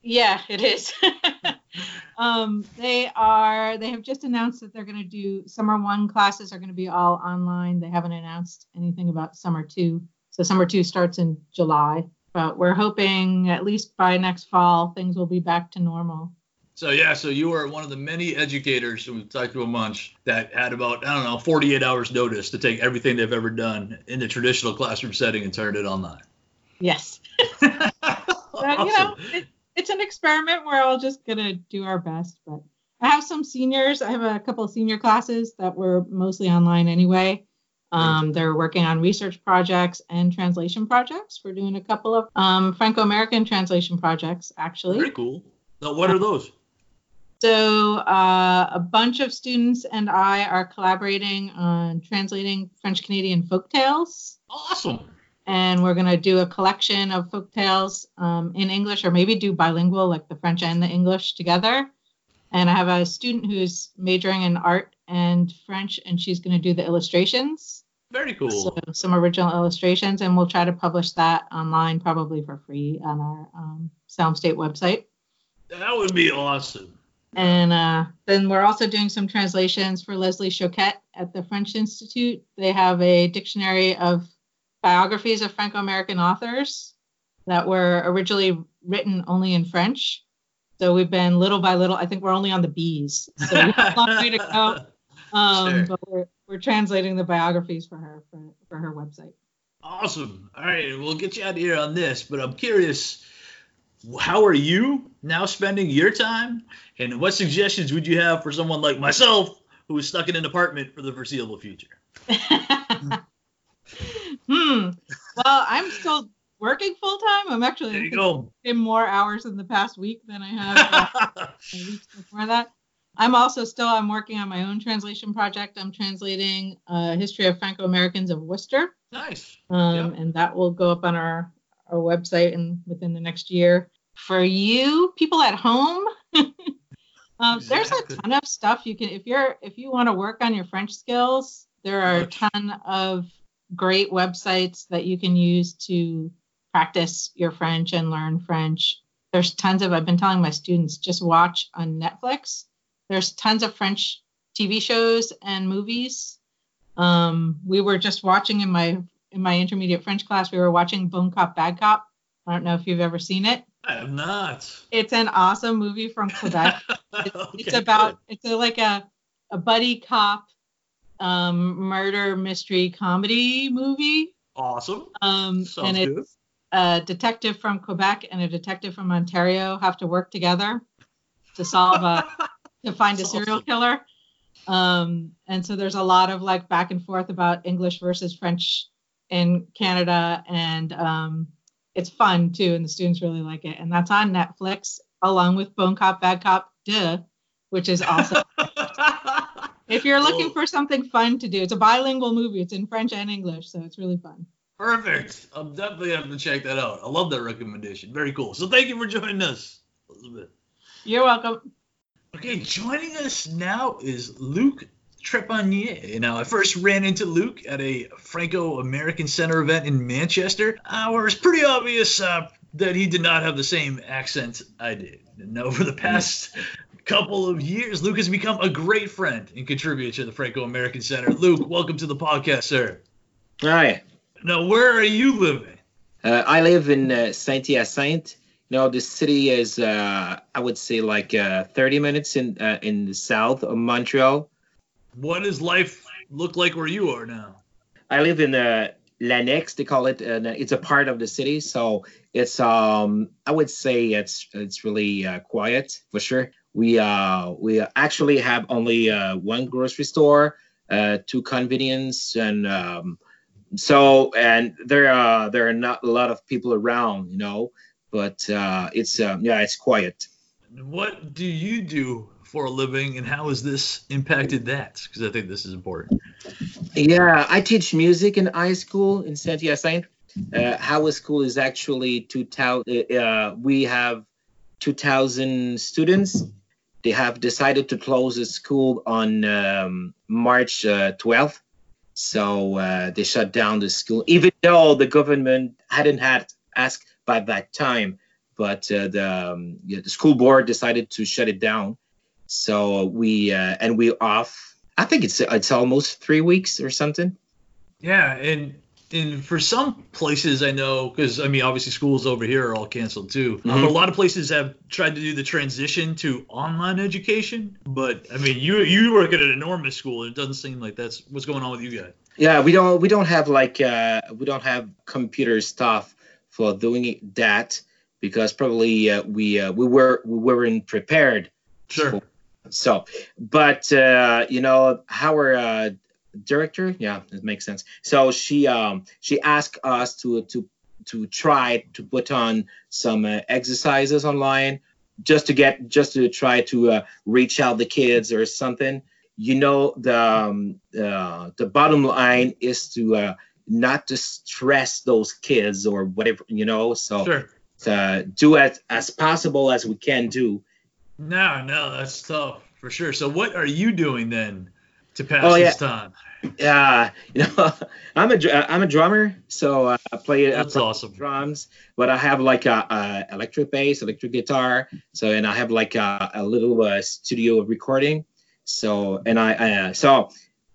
Yeah, it is. um, they are. They have just announced that they're going to do summer one classes are going to be all online. They haven't announced anything about summer two. So summer two starts in July, but we're hoping at least by next fall things will be back to normal. So yeah, so you are one of the many educators who we've talked to a bunch that had about I don't know 48 hours notice to take everything they've ever done in the traditional classroom setting and turn it online. Yes. But, you know, it, an experiment. We're all just gonna do our best. But I have some seniors. I have a couple of senior classes that were mostly online anyway. Um, they're working on research projects and translation projects. We're doing a couple of um, Franco-American translation projects, actually. Very cool. Now, what are those? So uh, a bunch of students and I are collaborating on translating French Canadian folk tales. Awesome. And we're going to do a collection of folk tales um, in English or maybe do bilingual, like the French and the English together. And I have a student who's majoring in art and French, and she's going to do the illustrations. Very cool. So some original illustrations, and we'll try to publish that online probably for free on our um, Salem State website. That would be awesome. And uh, then we're also doing some translations for Leslie Choquette at the French Institute. They have a dictionary of biographies of Franco American authors that were originally written only in French. So we've been little by little, I think we're only on the B's. So we have a long way to go. Um, Sure. But we're, we're translating the biographies for her for, for her website. Awesome. All right, we'll get you out of here on this, but I'm curious, how are you now spending your time, and what suggestions would you have for someone like myself who is stuck in an apartment for the foreseeable future? Hmm. Well, I'm still working full time. I'm actually There you go. in more hours in the past week than I have weeks before that. I'm also still I'm working on my own translation project. I'm translating uh, History of Franco-Americans of Worcester, Nice. um, and that will go up on our our website and within the next year. For you people at home, um, there's a ton of stuff you can if you're if you want to work on your French skills. There are a ton of great websites that you can use to practice your French and learn French. There's tons of, I've been telling my students, just watch on Netflix. There's tons of French TV shows and movies. Um, we were just watching in my in my intermediate French class, we were watching Bon Cop Bad Cop. I don't know if you've ever seen it. I have not. It's an awesome movie from Quebec. It's, Okay, it's about it's a, like a a buddy cop um, murder mystery comedy movie. Awesome. Um, Sounds and good. it's a detective from Quebec and a detective from Ontario have to work together to solve a to find a serial awesome. killer. Um, and so there's a lot of like back and forth about English versus French in Canada, and um, it's fun too, and the students really like it. And that's on Netflix along with Bon Cop Bad Cop Deux, which is awesome. if you're looking Cool. for something fun to do, it's a bilingual movie. It's in French and English, so it's really fun. Perfect. I'm definitely have to check that out. I love that recommendation. Very cool. So thank you for joining us, Elizabeth. You're welcome. Okay, joining us now is Luc Trepanier. Now, I first ran into Luke at a Franco-American Center event in Manchester, uh, where it's pretty obvious uh, that he did not have the same accent I did. And over the past couple of years, Luke has become a great friend and contributor to the Franco-American Center. Luke, welcome to the podcast, sir. Hi. Now, where are you living? Uh, I live in uh, Saint-Hyacinthe. You know, the city is, uh, I would say, like uh, 30 minutes in uh, in the south of Montreal. What does life look like where you are now? I live in uh, L'Annexe, they call it. Uh, it's a part of the city, so it's um, I would say it's it's really uh, quiet for sure. We uh we actually have only uh, one grocery store, uh, two convenience, and um, so and there uh there are not a lot of people around, you know, but uh, it's uh, yeah it's quiet. What do you do for a living, and how has this impacted that? Because I think this is important. Yeah, I teach music in high school in Saint Hyacinthe. Uh, Howard School is actually 2000. Uh, we have 2,000 students. They have decided to close the school on um, March uh, 12th. So uh, they shut down the school, even though the government hadn't had asked by that time. But uh, the, um, yeah, the school board decided to shut it down. So we uh, and we off. I think it's it's almost three weeks or something. Yeah, and and for some places I know, because I mean, obviously schools over here are all canceled too. Um, Mhm. a lot of places have tried to do the transition to online education, but I mean, you you work at an enormous school, and it doesn't seem like that's what's going on with you guys. Yeah, we don't we don't have like uh, we don't have computer stuff for doing that because probably uh, we uh, we were we weren't prepared. Sure. So, but uh, you know, our uh, director, yeah, it makes sense. So she um she asked us to to to try to put on some uh, exercises online just to get just to try to uh, reach out the kids or something. You know, the um, uh, the bottom line is to uh, not to stress those kids or whatever, you know. So Sure. uh, do it as possible as we can do. No, no, that's tough for sure. So what are you doing then to pass Oh, this yeah. time? Yeah, you know, I'm a I'm a drummer, so uh, I play I play awesome. drums, but I have like a, a electric bass, electric guitar, so and I have like a, a little uh, studio recording, so and I uh, so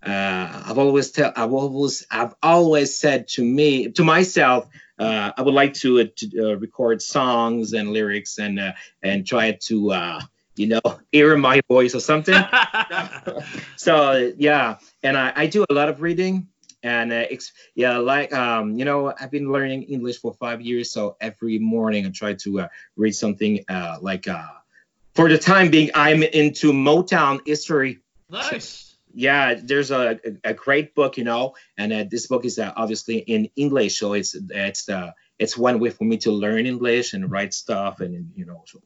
uh, I've always tell I've always I've always said to me to myself uh, I would like to, uh, to uh, record songs and lyrics and uh, and try to uh, you know hear my voice or something. So yeah and I, I do a lot of reading and uh, yeah like um you know i've been learning english for five years so every morning i try to uh, read something uh like uh for the time being i'm into motown history. Nice. yeah there's a, a, a great book you know and uh, this book is uh, obviously in english so it's it's uh it's one way for me to learn english and write stuff and you know so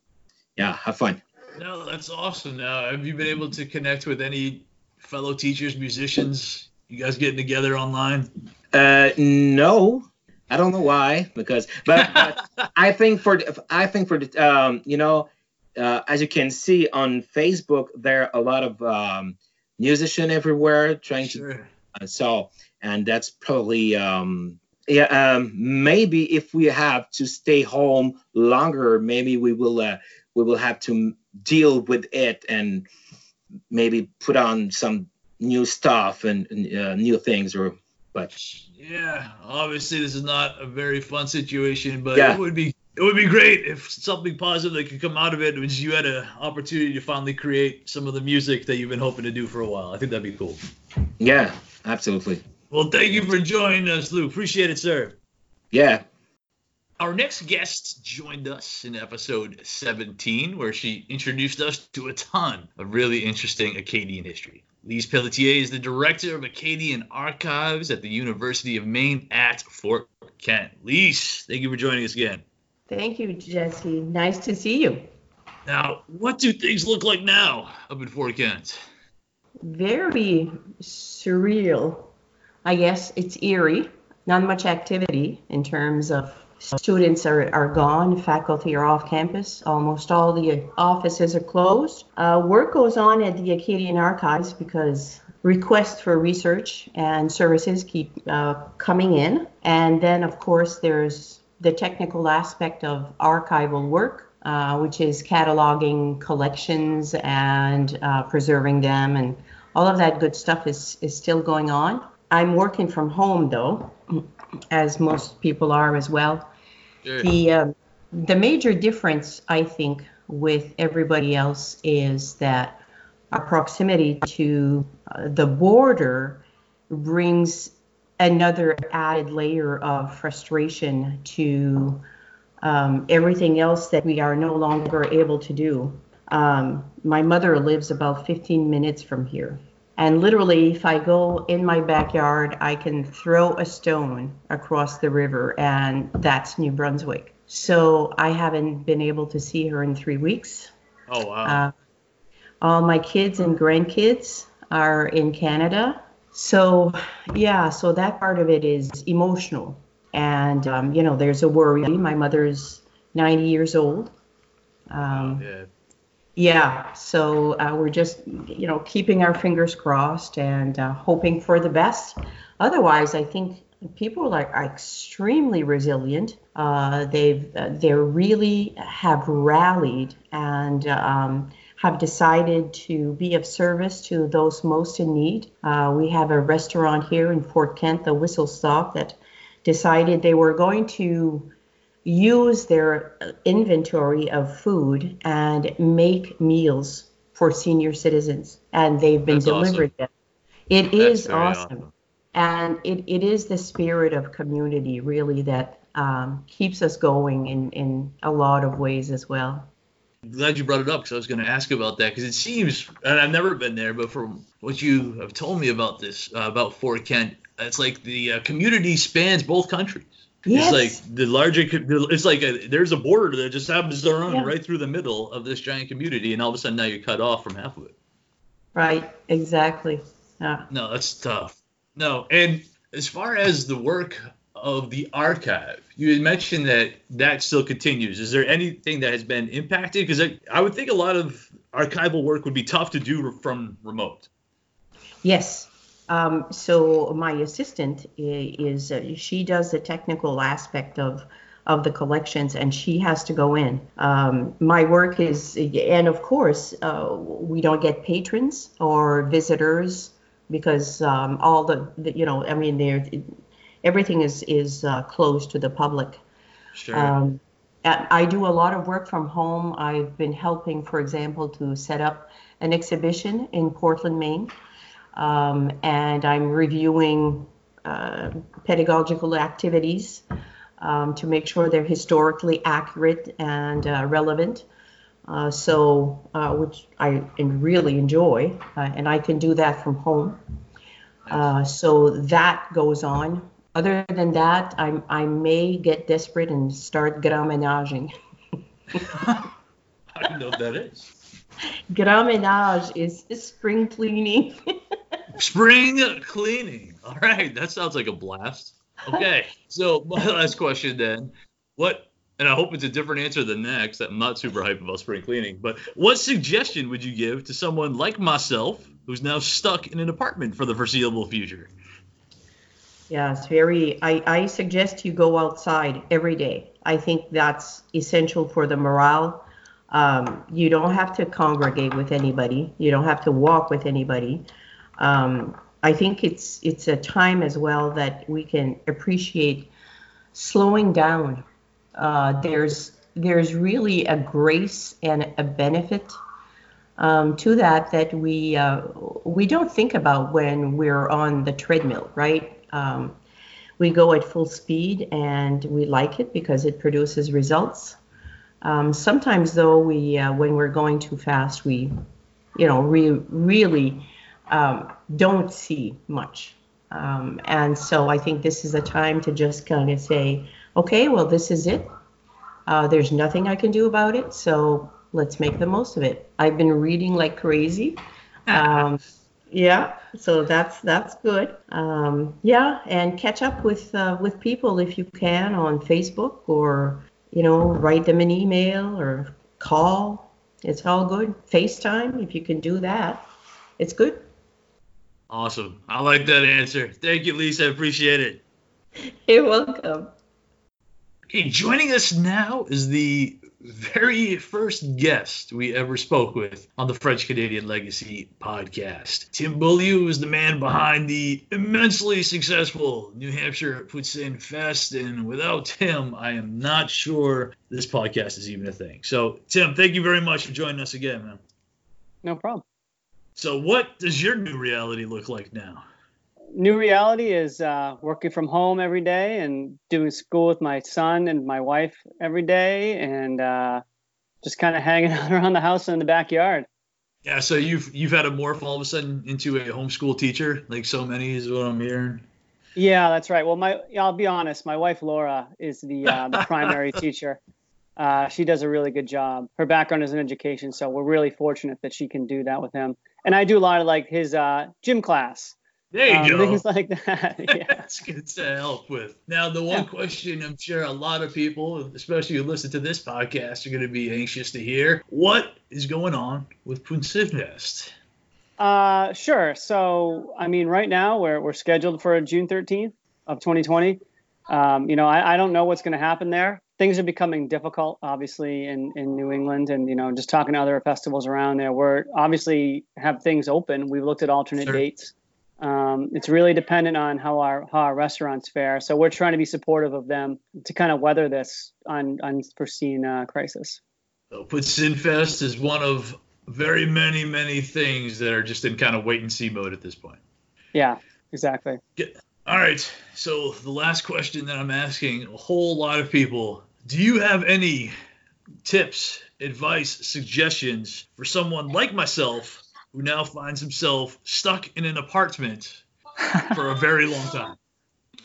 yeah have fun No, that's awesome. Now, have you been able to connect with any fellow teachers, musicians? You guys getting together online? Uh, no, I don't know why. Because, but, but I think for I think for the um, you know, uh, as you can see on Facebook, there are a lot of um, musician everywhere trying to. Uh, so and that's probably um, yeah um, maybe if we have to stay home longer, maybe we will uh, we will have to deal with it and maybe put on some new stuff and uh, new things or but yeah obviously this is not a very fun situation but Yeah. it would be it would be great if something positive that could come out of it was you had an opportunity to finally create some of the music that you've been hoping to do for a while. I think that'd be cool. Yeah absolutely. Well thank you for joining us lou. Appreciate it sir. Yeah Our next guest joined us in episode 17, where she introduced us to a ton of really interesting Acadian history. Lise Pelletier is the director of Acadian Archives at the University of Maine at Fort Kent. Lise, thank you for joining us again. Thank you, Jesse. Nice to see you. Now, what do things look like now up in Fort Kent? Very surreal. I guess it's eerie. Not much activity in terms of students are, are gone, faculty are off campus. Almost all the offices are closed. Uh, work goes on at the Acadian Archives because requests for research and services keep uh, coming in. And then, of course, there's the technical aspect of archival work, uh, which is cataloging collections and uh, preserving them, and all of that good stuff is, is still going on. I'm working from home though, as most people are as well. The um, the major difference, I think, with everybody else is that our proximity to uh, the border brings another added layer of frustration to um, everything else that we are no longer able to do. Um, my mother lives about 15 minutes from here. And literally, if I go in my backyard, I can throw a stone across the river, and that's New Brunswick. So I haven't been able to see her in three weeks. Oh, wow. Uh, all my kids and grandkids are in Canada. So, yeah, so that part of it is emotional. And, um, you know, there's a worry. My mother's 90 years old. Um, yeah. Yeah, so uh, we're just, you know, keeping our fingers crossed and uh, hoping for the best. Otherwise, I think people are, are extremely resilient. Uh, they've uh, they really have rallied and um, have decided to be of service to those most in need. Uh, we have a restaurant here in Fort Kent, the Whistle Stop, that decided they were going to use their inventory of food and make meals for senior citizens, and they've been That's awesome. them. It is very awesome. And it, it is the spirit of community, really, that um, keeps us going in, in a lot of ways as well. glad you brought it up because I was going to ask about that because it seems, and I've never been there, but from what you have told me about this, uh, about Fort Kent, it's like the uh, community spans both countries. Yes. It's like the larger, it's like a, there's a border that just happens to run Yeah. right through the middle of this giant community, and all of a sudden now you're cut off from half of it. Right, exactly. Yeah. No, that's tough. No, and as far as the work of the archive, you had mentioned that that still continues. Is there anything that has been impacted? Because I, I would think a lot of archival work would be tough to do from remote. Yes. Um, so my assistant is uh, she does the technical aspect of of the collections, and she has to go in. Um, my work is, and of course, uh, we don't get patrons or visitors because um, all the, the you know I mean there everything is is uh, closed to the public. Sure. Um, I do a lot of work from home. I've been helping, for example, to set up an exhibition in Portland, Maine, um, and I'm reviewing uh, pedagogical activities um, to make sure they're historically accurate and uh, relevant. Uh, so, uh, which I really enjoy, uh, and I can do that from home. Uh, so that goes on. Other than that, I, I may get desperate and start grand ménaging. I don't know what that is. Grand ménage is spring cleaning. Spring cleaning. All right, that sounds like a blast. Okay, so my last question then, what? And I hope it's a different answer than next. I'm not super hyped about spring cleaning, but what suggestion would you give to someone like myself who's now stuck in an apartment for the foreseeable future? Yes, very. I, I suggest you go outside every day. I think that's essential for the morale. Um, you don't have to congregate with anybody. You don't have to walk with anybody. Um, I think it's it's a time as well that we can appreciate slowing down. Uh, there's there's really a grace and a benefit um, to that that we uh, we don't think about when we're on the treadmill, right? Um, we go at full speed and we like it because it produces results. Um, sometimes, though, we uh, when we're going too fast, we, you know, really um, don't see much. Um, and so I think this is a time to just kind of say, okay, well, this is it. Uh, there's nothing I can do about it, so let's make the most of it. I've been reading like crazy. Um, yeah, so that's that's good. Um, yeah, and catch up with uh, with people if you can on Facebook or you know write them an email or call. It's all good. FaceTime if you can do that. It's good. Awesome. I like that answer. Thank you, Lisa. I appreciate it. You're welcome. Okay, joining us now is the very first guest we ever spoke with on the French Canadian Legacy podcast. Tim Beaulieu is the man behind the immensely successful New Hampshire Poutine Fest, and without Tim, I am not sure this podcast is even a thing. So, Tim, thank you very much for joining us again, man. No problem. So, what does your new reality look like now? New reality is uh, working from home every day and doing school with my son and my wife every day, and uh, just kind of hanging out around the house and in the backyard. Yeah, so you've you've had a morph all of a sudden into a homeschool teacher, like so many is what I'm hearing. Yeah, that's right. Well, my I'll be honest, my wife Laura is the uh, the primary teacher. Uh, she does a really good job. Her background is in education, so we're really fortunate that she can do that with him. And I do a lot of like his uh, gym class. There you um, go. Things like that. Yeah. That's good to help with. Now, the one Yeah. question I'm sure a lot of people, especially who listen to this podcast, are going to be anxious to hear: What is going on with Poutine Fest? Uh, sure. So, I mean, right now we're we're scheduled for June 13th of 2020. Um, you know, I, I don't know what's going to happen there. Things are becoming difficult, obviously, in, in New England, and you know, just talking to other festivals around there. We're obviously have things open. We've looked at alternate Sure. dates. Um, it's really dependent on how our how our restaurants fare. So we're trying to be supportive of them to kind of weather this un, unforeseen uh, crisis. So, Poutine Fest is one of very many, many things that are just in kind of wait and see mode at this point. Yeah, exactly. All right. So the last question that I'm asking a whole lot of people: Do you have any tips, advice, suggestions for someone like myself who now finds himself stuck in an apartment for a very long time?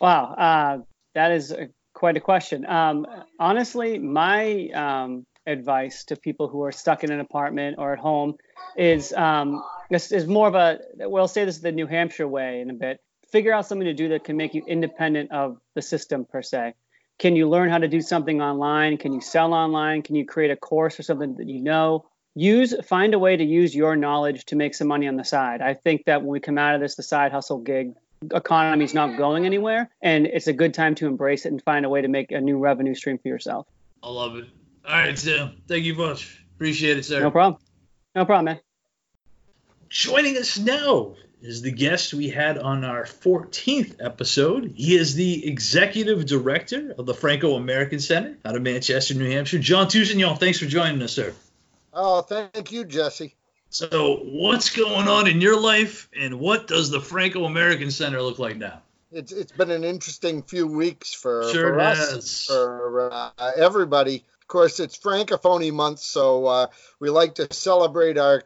Wow, uh, that is a, quite a question. Um, honestly, my um, advice to people who are stuck in an apartment or at home is um, this is more of a we'll say this is the New Hampshire way in a bit. Figure out something to do that can make you independent of the system per se. Can you learn how to do something online? Can you sell online? Can you create a course or something that you know? Use find a way to use your knowledge to make some money on the side. I think that when we come out of this, the side hustle gig economy is not going anywhere, and it's a good time to embrace it and find a way to make a new revenue stream for yourself. I love it. All right, Sam. Thank you much. Appreciate it, sir. No problem. No problem, man. Joining us now is the guest we had on our 14th episode. He is the executive director of the Franco American Center out of Manchester, New Hampshire. John Tousignon, thanks for joining us, sir. Oh, thank you, Jesse. So, what's going on in your life, and what does the Franco American Center look like now? It's it's been an interesting few weeks for, Sure for us, for uh, everybody. Of course, it's Francophony month, so uh, we like to celebrate our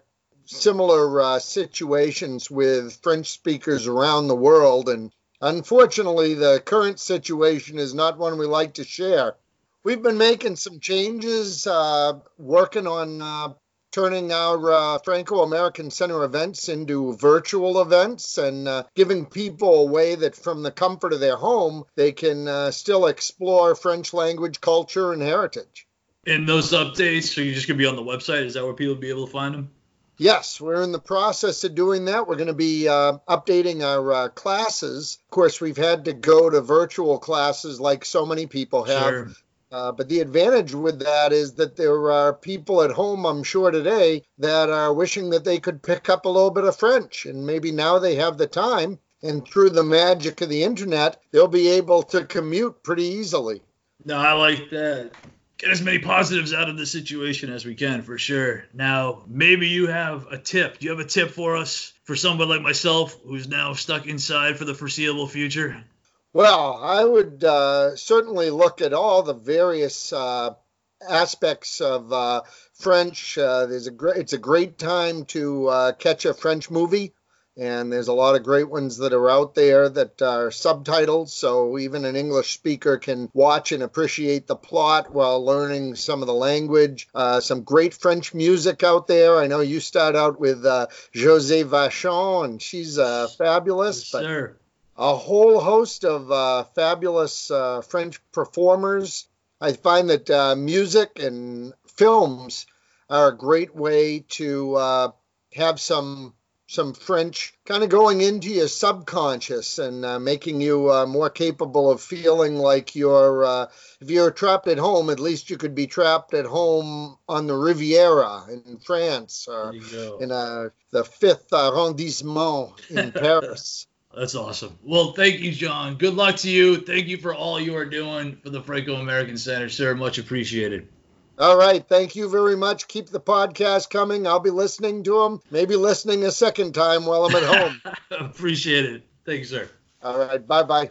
similar uh, situations with French speakers around the world. And unfortunately, the current situation is not one we like to share. We've been making some changes, uh, working on uh, turning our uh, Franco American Center events into virtual events and uh, giving people a way that from the comfort of their home, they can uh, still explore French language, culture, and heritage. And those updates, so you're just going to be on the website? Is that where people will be able to find them? Yes, we're in the process of doing that. We're going to be uh, updating our uh, classes. Of course, we've had to go to virtual classes like so many people have. Sure. Uh, but the advantage with that is that there are people at home, I'm sure today, that are wishing that they could pick up a little bit of French. And maybe now they have the time. And through the magic of the internet, they'll be able to commute pretty easily. No, I like that. Get as many positives out of the situation as we can, for sure. Now, maybe you have a tip. Do you have a tip for us for somebody like myself who's now stuck inside for the foreseeable future? Well, I would uh, certainly look at all the various uh, aspects of uh, French. Uh, there's a great, it's a great time to uh, catch a French movie, and there's a lot of great ones that are out there that are subtitled, so even an English speaker can watch and appreciate the plot while learning some of the language. Uh, some great French music out there. I know you start out with uh, Josée Vachon, and she's uh, fabulous. but Sure. a whole host of uh, fabulous uh, French performers. I find that uh, music and films are a great way to uh, have some some French kind of going into your subconscious and uh, making you uh, more capable of feeling like you're uh, if you're trapped at home at least you could be trapped at home on the Riviera in France or in uh, the fifth arrondissement in Paris. That's awesome. Well, thank you, John. Good luck to you. Thank you for all you are doing for the Franco American Center, sir. Much appreciated. All right. Thank you very much. Keep the podcast coming. I'll be listening to them, maybe listening a second time while I'm at home. Appreciate it. Thank you, sir. All right. Bye bye.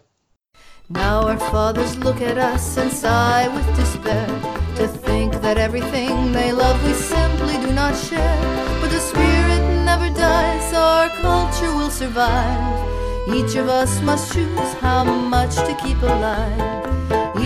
Now our fathers look at us and sigh with despair to think that everything they love we simply do not share. But the spirit never dies, our culture will survive. Each of us must choose how much to keep alive.